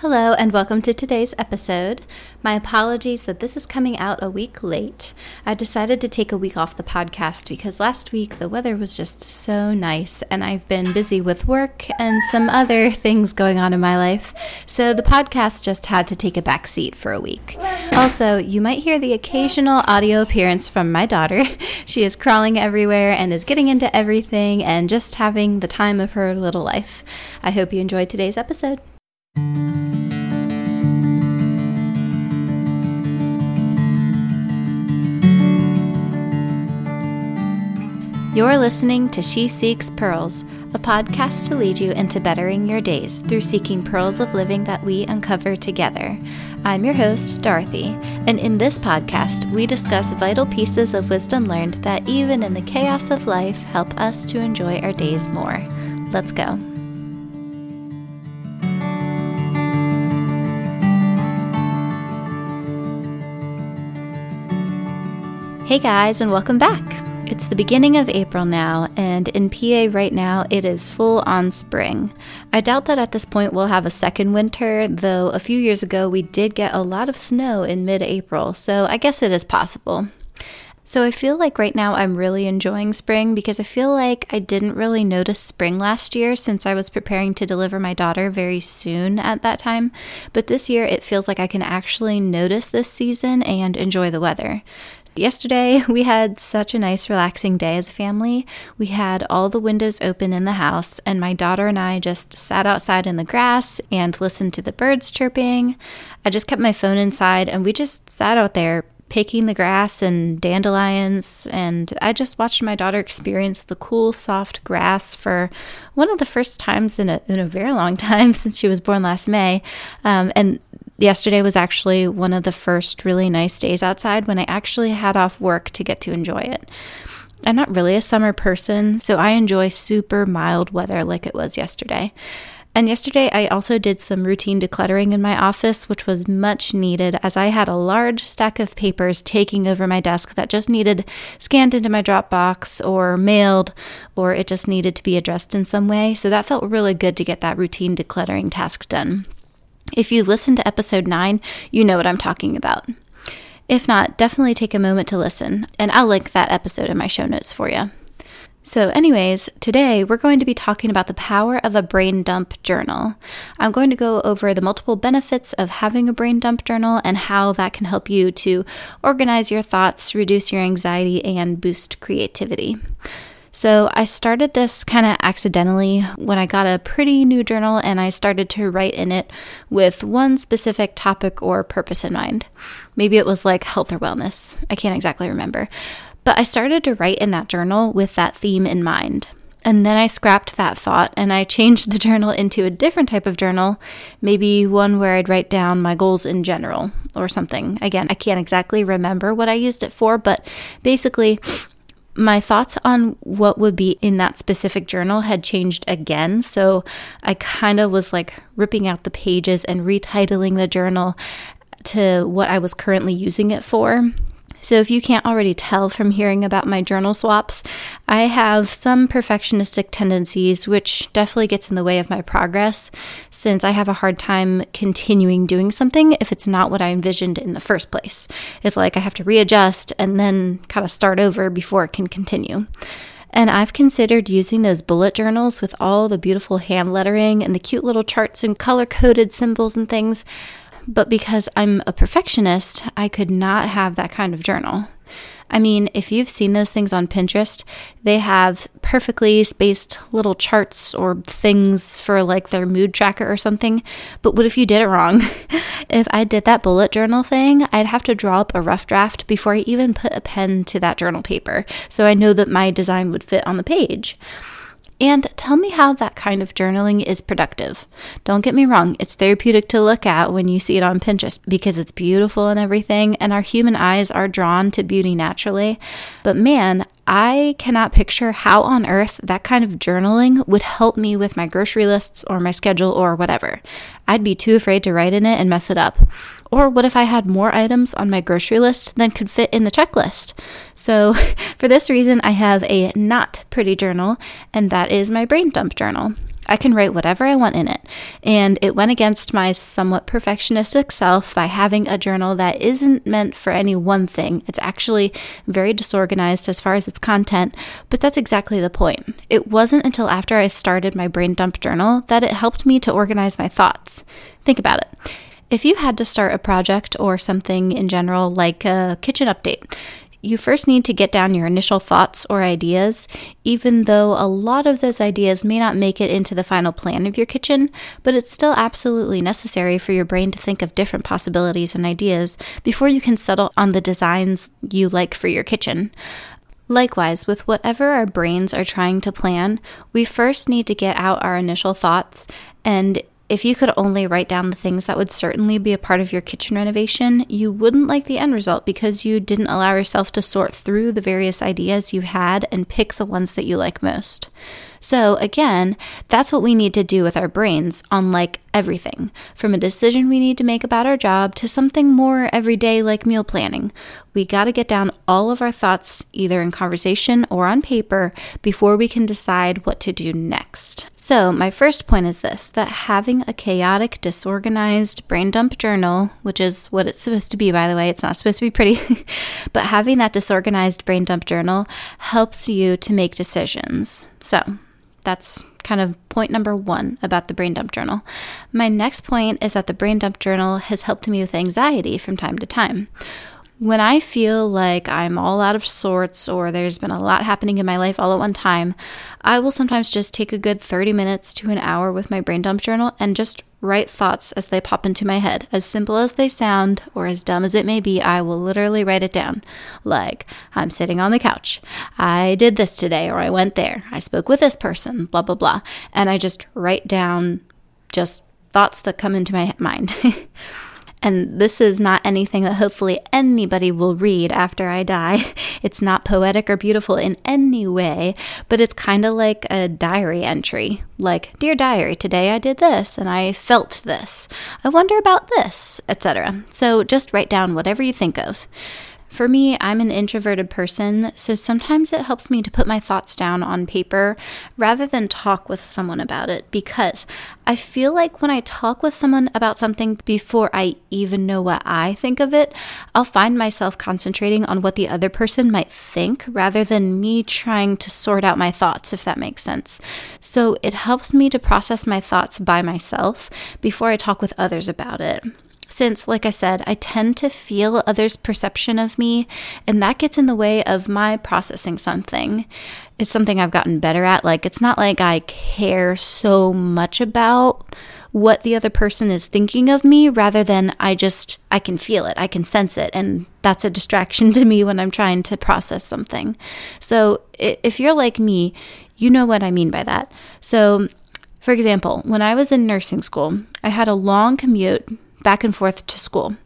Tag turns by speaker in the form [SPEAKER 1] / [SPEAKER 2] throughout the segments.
[SPEAKER 1] Hello, and welcome to today's episode. My apologies that this is coming out a week late. I decided to take a week off the podcast because last week the weather was just so nice, and I've been busy with work and some other things going on in my life, so the podcast just had to take a back seat for a week. Also, you might hear the occasional audio appearance from my daughter. She is crawling everywhere and is getting into everything and just having the time of her little life. I hope you enjoyed today's episode. You're listening to She Seeks Pearls, a podcast to lead you into bettering your days through seeking pearls of living that we uncover together. I'm your host, Dorothy, and in this podcast, we discuss vital pieces of wisdom learned that, even in the chaos of life, help us to enjoy our days more. Let's go. Hey guys, and welcome back. It's the beginning of April now, and in PA right now, it is full on spring. I doubt that at this point we'll have a second winter, though a few years ago we did get a lot of snow in mid April, so I guess it is possible. So I feel like right now I'm really enjoying spring because I feel like I didn't really notice spring last year since I was preparing to deliver my daughter very soon at that time. But this year it feels like I can actually notice this season and enjoy the weather. Yesterday, we had such a nice, relaxing day as a family. We had all the windows open in the house, and my daughter and I just sat outside in the grass and listened to the birds chirping. I just kept my phone inside, and we just sat out there picking the grass and dandelions. And I just watched my daughter experience the cool, soft grass for one of the first times in a, in a very long time since she was born last May. Um, and yesterday was actually one of the first really nice days outside when I actually had off work to get to enjoy it. I'm not really a summer person, so I enjoy super mild weather like it was yesterday. And yesterday, I also did some routine decluttering in my office, which was much needed as I had a large stack of papers taking over my desk that just needed scanned into my Dropbox or mailed, or it just needed to be addressed in some way. So that felt really good to get that routine decluttering task done. If you listen to episode 9, you know what I'm talking about. If not, definitely take a moment to listen, and I'll link that episode in my show notes for you. So, anyways, today we're going to be talking about the power of a brain dump journal. I'm going to go over the multiple benefits of having a brain dump journal and how that can help you to organize your thoughts, reduce your anxiety, and boost creativity. So I started this kind of accidentally when I got a pretty new journal and I started to write in it with one specific topic or purpose in mind. Maybe it was like health or wellness. I can't exactly remember. But I started to write in that journal with that theme in mind. And then I scrapped that thought and I changed the journal into a different type of journal, maybe one where I'd write down my goals in general or something. Again, I can't exactly remember what I used it for, but basically, my thoughts on what would be in that specific journal had changed again. So I kind of was like ripping out the pages and retitling the journal to what I was currently using it for. So, if you can't already tell from hearing about my journal swaps, I have some perfectionistic tendencies, which definitely gets in the way of my progress since I have a hard time continuing doing something if it's not what I envisioned in the first place. It's like I have to readjust and then kind of start over before it can continue. And I've considered using those bullet journals with all the beautiful hand lettering and the cute little charts and color coded symbols and things. But because I'm a perfectionist, I could not have that kind of journal. I mean, if you've seen those things on Pinterest, they have perfectly spaced little charts or things for like their mood tracker or something. But what if you did it wrong? if I did that bullet journal thing, I'd have to draw up a rough draft before I even put a pen to that journal paper. So I know that my design would fit on the page. And tell me how that kind of journaling is productive. Don't get me wrong, it's therapeutic to look at when you see it on Pinterest because it's beautiful and everything, and our human eyes are drawn to beauty naturally. But man, I cannot picture how on earth that kind of journaling would help me with my grocery lists or my schedule or whatever. I'd be too afraid to write in it and mess it up. Or what if I had more items on my grocery list than could fit in the checklist? So, for this reason, I have a not pretty journal, and that is my brain dump journal. I can write whatever I want in it. And it went against my somewhat perfectionistic self by having a journal that isn't meant for any one thing. It's actually very disorganized as far as its content, but that's exactly the point. It wasn't until after I started my brain dump journal that it helped me to organize my thoughts. Think about it. If you had to start a project or something in general, like a kitchen update, you first need to get down your initial thoughts or ideas, even though a lot of those ideas may not make it into the final plan of your kitchen, but it's still absolutely necessary for your brain to think of different possibilities and ideas before you can settle on the designs you like for your kitchen. Likewise, with whatever our brains are trying to plan, we first need to get out our initial thoughts and if you could only write down the things that would certainly be a part of your kitchen renovation, you wouldn't like the end result because you didn't allow yourself to sort through the various ideas you had and pick the ones that you like most. So, again, that's what we need to do with our brains on like everything from a decision we need to make about our job to something more everyday like meal planning. We got to get down all of our thoughts either in conversation or on paper before we can decide what to do next. So, my first point is this that having a chaotic, disorganized brain dump journal, which is what it's supposed to be, by the way, it's not supposed to be pretty, but having that disorganized brain dump journal helps you to make decisions. So, that's kind of point number one about the brain dump journal. My next point is that the brain dump journal has helped me with anxiety from time to time. When I feel like I'm all out of sorts or there's been a lot happening in my life all at one time, I will sometimes just take a good 30 minutes to an hour with my brain dump journal and just write thoughts as they pop into my head. As simple as they sound, or as dumb as it may be, I will literally write it down. Like, I'm sitting on the couch. I did this today, or I went there. I spoke with this person, blah, blah, blah. And I just write down just thoughts that come into my mind. And this is not anything that hopefully anybody will read after I die. It's not poetic or beautiful in any way, but it's kind of like a diary entry. Like, Dear Diary, today I did this and I felt this. I wonder about this, etc. So just write down whatever you think of. For me, I'm an introverted person, so sometimes it helps me to put my thoughts down on paper rather than talk with someone about it because I feel like when I talk with someone about something before I even know what I think of it, I'll find myself concentrating on what the other person might think rather than me trying to sort out my thoughts, if that makes sense. So it helps me to process my thoughts by myself before I talk with others about it since, like I said, I tend to feel others' perception of me, and that gets in the way of my processing something. It's something I've gotten better at. Like, it's not like I care so much about what the other person is thinking of me rather than I just I can feel it, I can sense it, and that's a distraction to me when I'm trying to process something. So, if you're like me, you know what I mean by that. So, for example, when I was in nursing school, I had a long commute back and forth to school.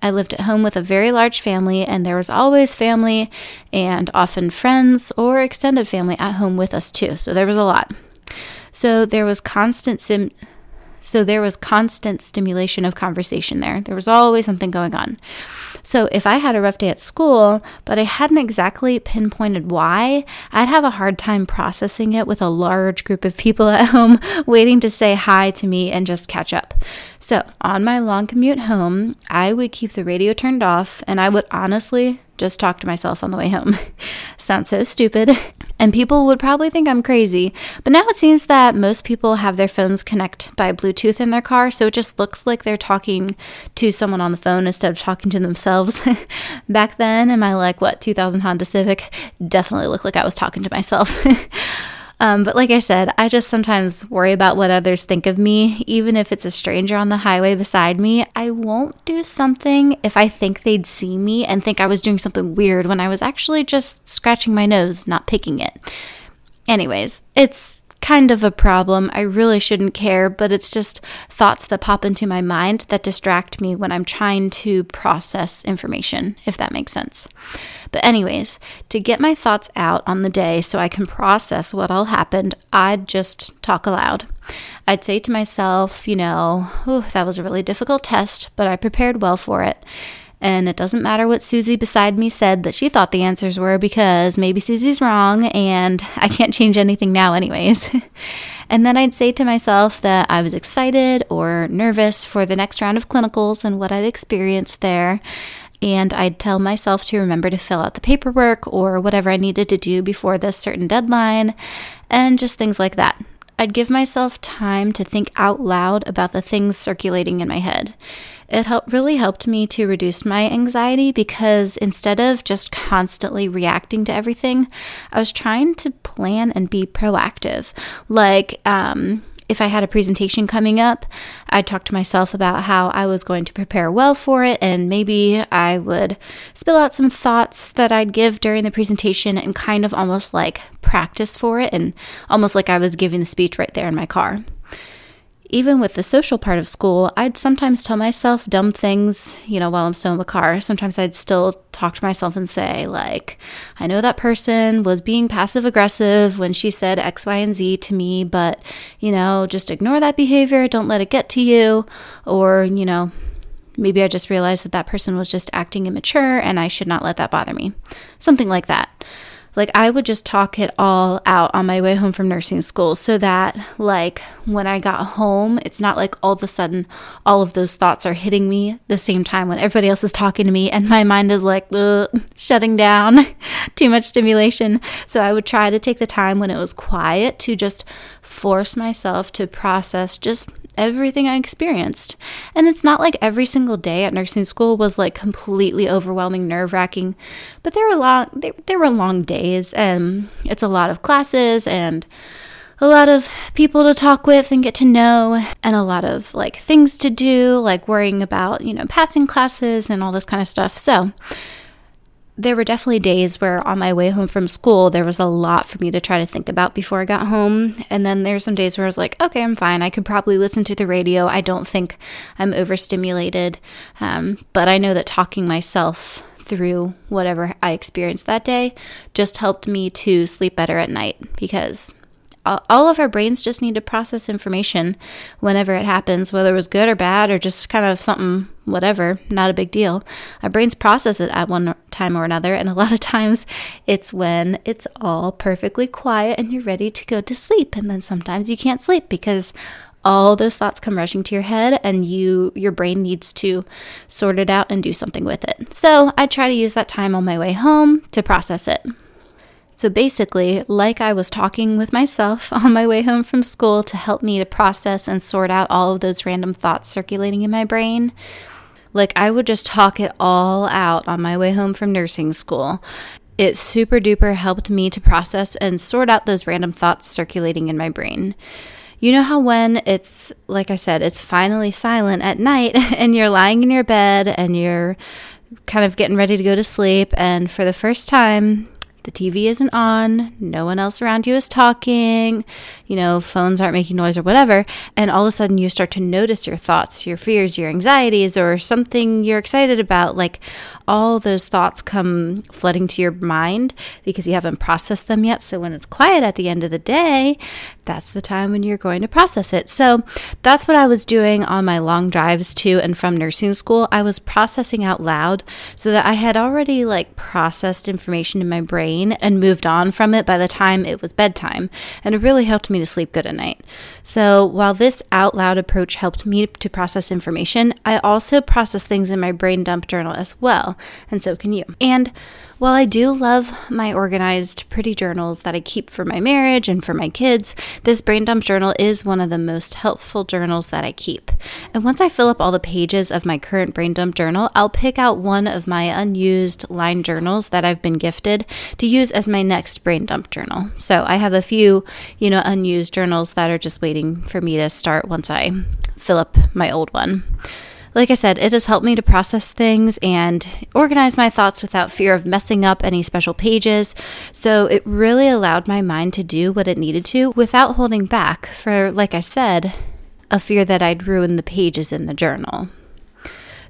[SPEAKER 1] I lived at home with a very large family, and there was always family and often friends or extended family at home with us too. So there was a lot. So there was constant sim- so there was constant stimulation of conversation there. There was always something going on. So if I had a rough day at school, but I hadn't exactly pinpointed why, I'd have a hard time processing it with a large group of people at home waiting to say hi to me and just catch up. So on my long commute home, I would keep the radio turned off and I would honestly just talk to myself on the way home. Sounds so stupid, and people would probably think I'm crazy. But now it seems that most people have their phones connect by Bluetooth in their car, so it just looks like they're talking to someone on the phone instead of talking to themselves. Back then, in my like what 2000 Honda Civic, definitely looked like I was talking to myself. Um, but like I said, I just sometimes worry about what others think of me, even if it's a stranger on the highway beside me. I won't do something if I think they'd see me and think I was doing something weird when I was actually just scratching my nose, not picking it. Anyways, it's kind of a problem. I really shouldn't care, but it's just thoughts that pop into my mind that distract me when I'm trying to process information, if that makes sense. But, anyways, to get my thoughts out on the day so I can process what all happened, I'd just talk aloud. I'd say to myself, you know, that was a really difficult test, but I prepared well for it. And it doesn't matter what Susie beside me said that she thought the answers were because maybe Susie's wrong and I can't change anything now, anyways. and then I'd say to myself that I was excited or nervous for the next round of clinicals and what I'd experienced there. And I'd tell myself to remember to fill out the paperwork or whatever I needed to do before this certain deadline, and just things like that. I'd give myself time to think out loud about the things circulating in my head. It helped, really helped me to reduce my anxiety because instead of just constantly reacting to everything, I was trying to plan and be proactive. Like, um, if I had a presentation coming up, I'd talk to myself about how I was going to prepare well for it, and maybe I would spill out some thoughts that I'd give during the presentation and kind of almost like practice for it, and almost like I was giving the speech right there in my car even with the social part of school, I'd sometimes tell myself dumb things, you know, while I'm still in the car. Sometimes I'd still talk to myself and say, like, I know that person was being passive aggressive when she said X, Y, and Z to me, but, you know, just ignore that behavior. Don't let it get to you. Or, you know, maybe I just realized that that person was just acting immature and I should not let that bother me. Something like that. Like I would just talk it all out on my way home from nursing school so that like when I got home, it's not like all of a sudden all of those thoughts are hitting me the same time when everybody else is talking to me and my mind is like shutting down, too much stimulation. So I would try to take the time when it was quiet to just force myself to process just everything I experienced. And it's not like every single day at nursing school was like completely overwhelming, nerve wracking, but there were long there, there were long days, and it's a lot of classes and a lot of people to talk with and get to know, and a lot of like things to do, like worrying about, you know, passing classes and all this kind of stuff. So, there were definitely days where on my way home from school, there was a lot for me to try to think about before I got home. And then there's some days where I was like, okay, I'm fine. I could probably listen to the radio. I don't think I'm overstimulated. Um, but I know that talking myself through whatever I experienced that day just helped me to sleep better at night because all of our brains just need to process information whenever it happens, whether it was good or bad or just kind of something, whatever, not a big deal. Our brains process it at one time or another. And a lot of times it's when it's all perfectly quiet and you're ready to go to sleep. And then sometimes you can't sleep because all those thoughts come rushing to your head and you your brain needs to sort it out and do something with it. So, I try to use that time on my way home to process it. So basically, like I was talking with myself on my way home from school to help me to process and sort out all of those random thoughts circulating in my brain, like I would just talk it all out on my way home from nursing school. It super duper helped me to process and sort out those random thoughts circulating in my brain. You know how when it's, like I said, it's finally silent at night and you're lying in your bed and you're kind of getting ready to go to sleep, and for the first time, the TV isn't on, no one else around you is talking, you know, phones aren't making noise or whatever, and all of a sudden you start to notice your thoughts, your fears, your anxieties, or something you're excited about, like all those thoughts come flooding to your mind because you haven't processed them yet. So when it's quiet at the end of the day, that's the time when you're going to process it. So that's what I was doing on my long drives to and from nursing school. I was processing out loud so that I had already like processed information in my brain and moved on from it by the time it was bedtime. And it really helped me to sleep good at night. So while this out loud approach helped me to process information, I also process things in my brain dump journal as well. And so can you. And while I do love my organized, pretty journals that I keep for my marriage and for my kids, this brain dump journal is one of the most helpful journals that I keep. And once I fill up all the pages of my current brain dump journal, I'll pick out one of my unused line journals that I've been gifted to use as my next brain dump journal. So I have a few, you know, unused journals that are just waiting for me to start once I fill up my old one. Like I said, it has helped me to process things and organize my thoughts without fear of messing up any special pages. So it really allowed my mind to do what it needed to without holding back for, like I said, a fear that I'd ruin the pages in the journal.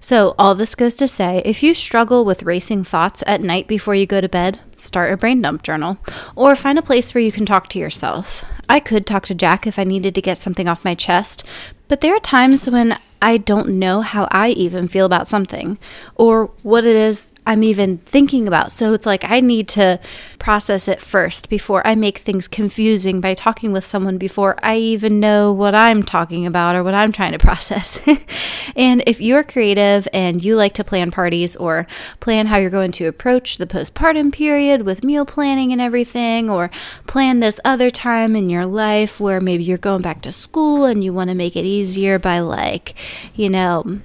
[SPEAKER 1] So, all this goes to say if you struggle with racing thoughts at night before you go to bed, start a brain dump journal or find a place where you can talk to yourself. I could talk to Jack if I needed to get something off my chest, but there are times when I don't know how I even feel about something or what it is I'm even thinking about. So it's like I need to process it first before I make things confusing by talking with someone before I even know what I'm talking about or what I'm trying to process. and if you're creative and you like to plan parties or plan how you're going to approach the postpartum period with meal planning and everything, or plan this other time in your life where maybe you're going back to school and you want to make it easier by, like, you know,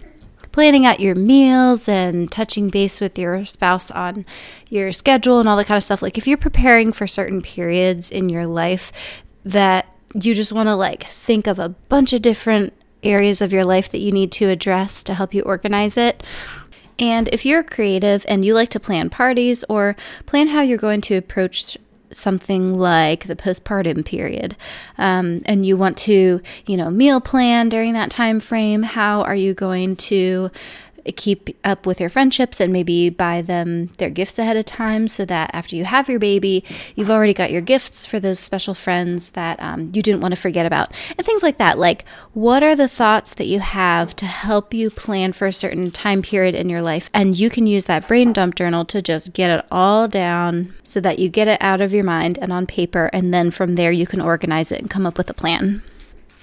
[SPEAKER 1] planning out your meals and touching base with your spouse on your schedule and all that kind of stuff. Like if you're preparing for certain periods in your life that you just want to like think of a bunch of different areas of your life that you need to address to help you organize it. And if you're creative and you like to plan parties or plan how you're going to approach something like the postpartum period um, and you want to you know meal plan during that time frame. How are you going to keep up with your friendships and maybe buy them their gifts ahead of time so that after you have your baby, you've already got your gifts for those special friends that um, you didn't want to forget about. And things like that. Like, what are the thoughts that you have to help you plan for a certain time period in your life? And you can use that brain dump journal to just get it all down so that you get it out of your mind and on paper. And then from there, you can organize it and come up with a plan.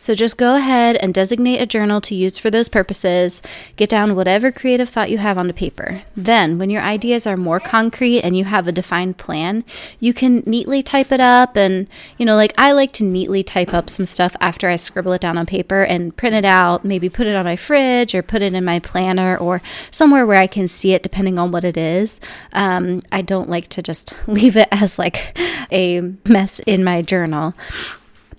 [SPEAKER 1] So just go ahead and designate a journal to use for those purposes. Get down whatever creative thought you have onto paper. Then, when your ideas are more concrete and you have a defined plan, you can neatly type it up. And, you know, like I like to neatly type up some stuff after I scribble it down on paper and print it out, maybe put it on my fridge or put it in my planner or somewhere where I can see it depending on what it is. Um, I don't like to just leave it as like a mess in my journal.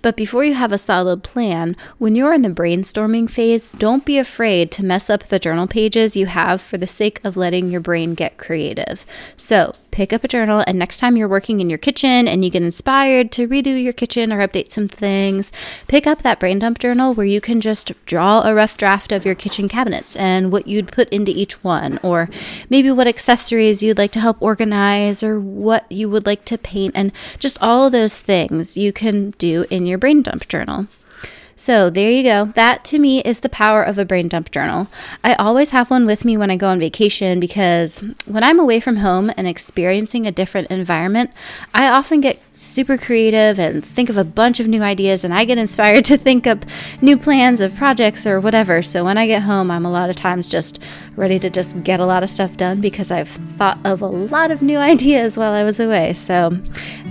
[SPEAKER 1] But before you have a solid plan, when you're in the brainstorming phase, don't be afraid to mess up the journal pages you have for the sake of letting your brain get creative. So pick up a journal, and next time you're working in your kitchen and you get inspired to redo your kitchen or update some things, pick up that brain dump journal where you can just draw a rough draft of your kitchen cabinets and what you'd put into each one, or maybe what accessories you'd like to help organize, or what you would like to paint, and just all of those things you can do in your brain dump journal. So there you go. That to me is the power of a brain dump journal. I always have one with me when I go on vacation because when I'm away from home and experiencing a different environment, I often get super creative and think of a bunch of new ideas and I get inspired to think up new plans of projects or whatever. So when I get home, I'm a lot of times just ready to just get a lot of stuff done because I've thought of a lot of new ideas while I was away. So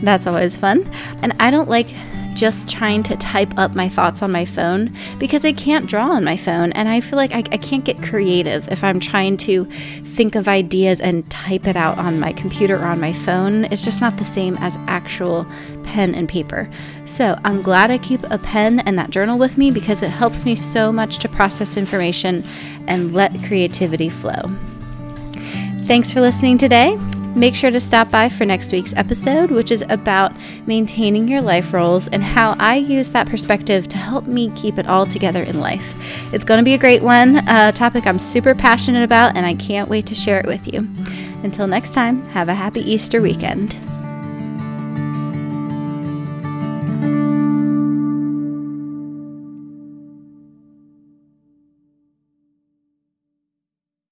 [SPEAKER 1] that's always fun. And I don't like just trying to type up my thoughts on my phone because I can't draw on my phone. And I feel like I, I can't get creative if I'm trying to think of ideas and type it out on my computer or on my phone. It's just not the same as actual pen and paper. So I'm glad I keep a pen and that journal with me because it helps me so much to process information and let creativity flow. Thanks for listening today. Make sure to stop by for next week's episode, which is about maintaining your life roles and how I use that perspective to help me keep it all together in life. It's going to be a great one, a topic I'm super passionate about, and I can't wait to share it with you. Until next time, have a happy Easter weekend.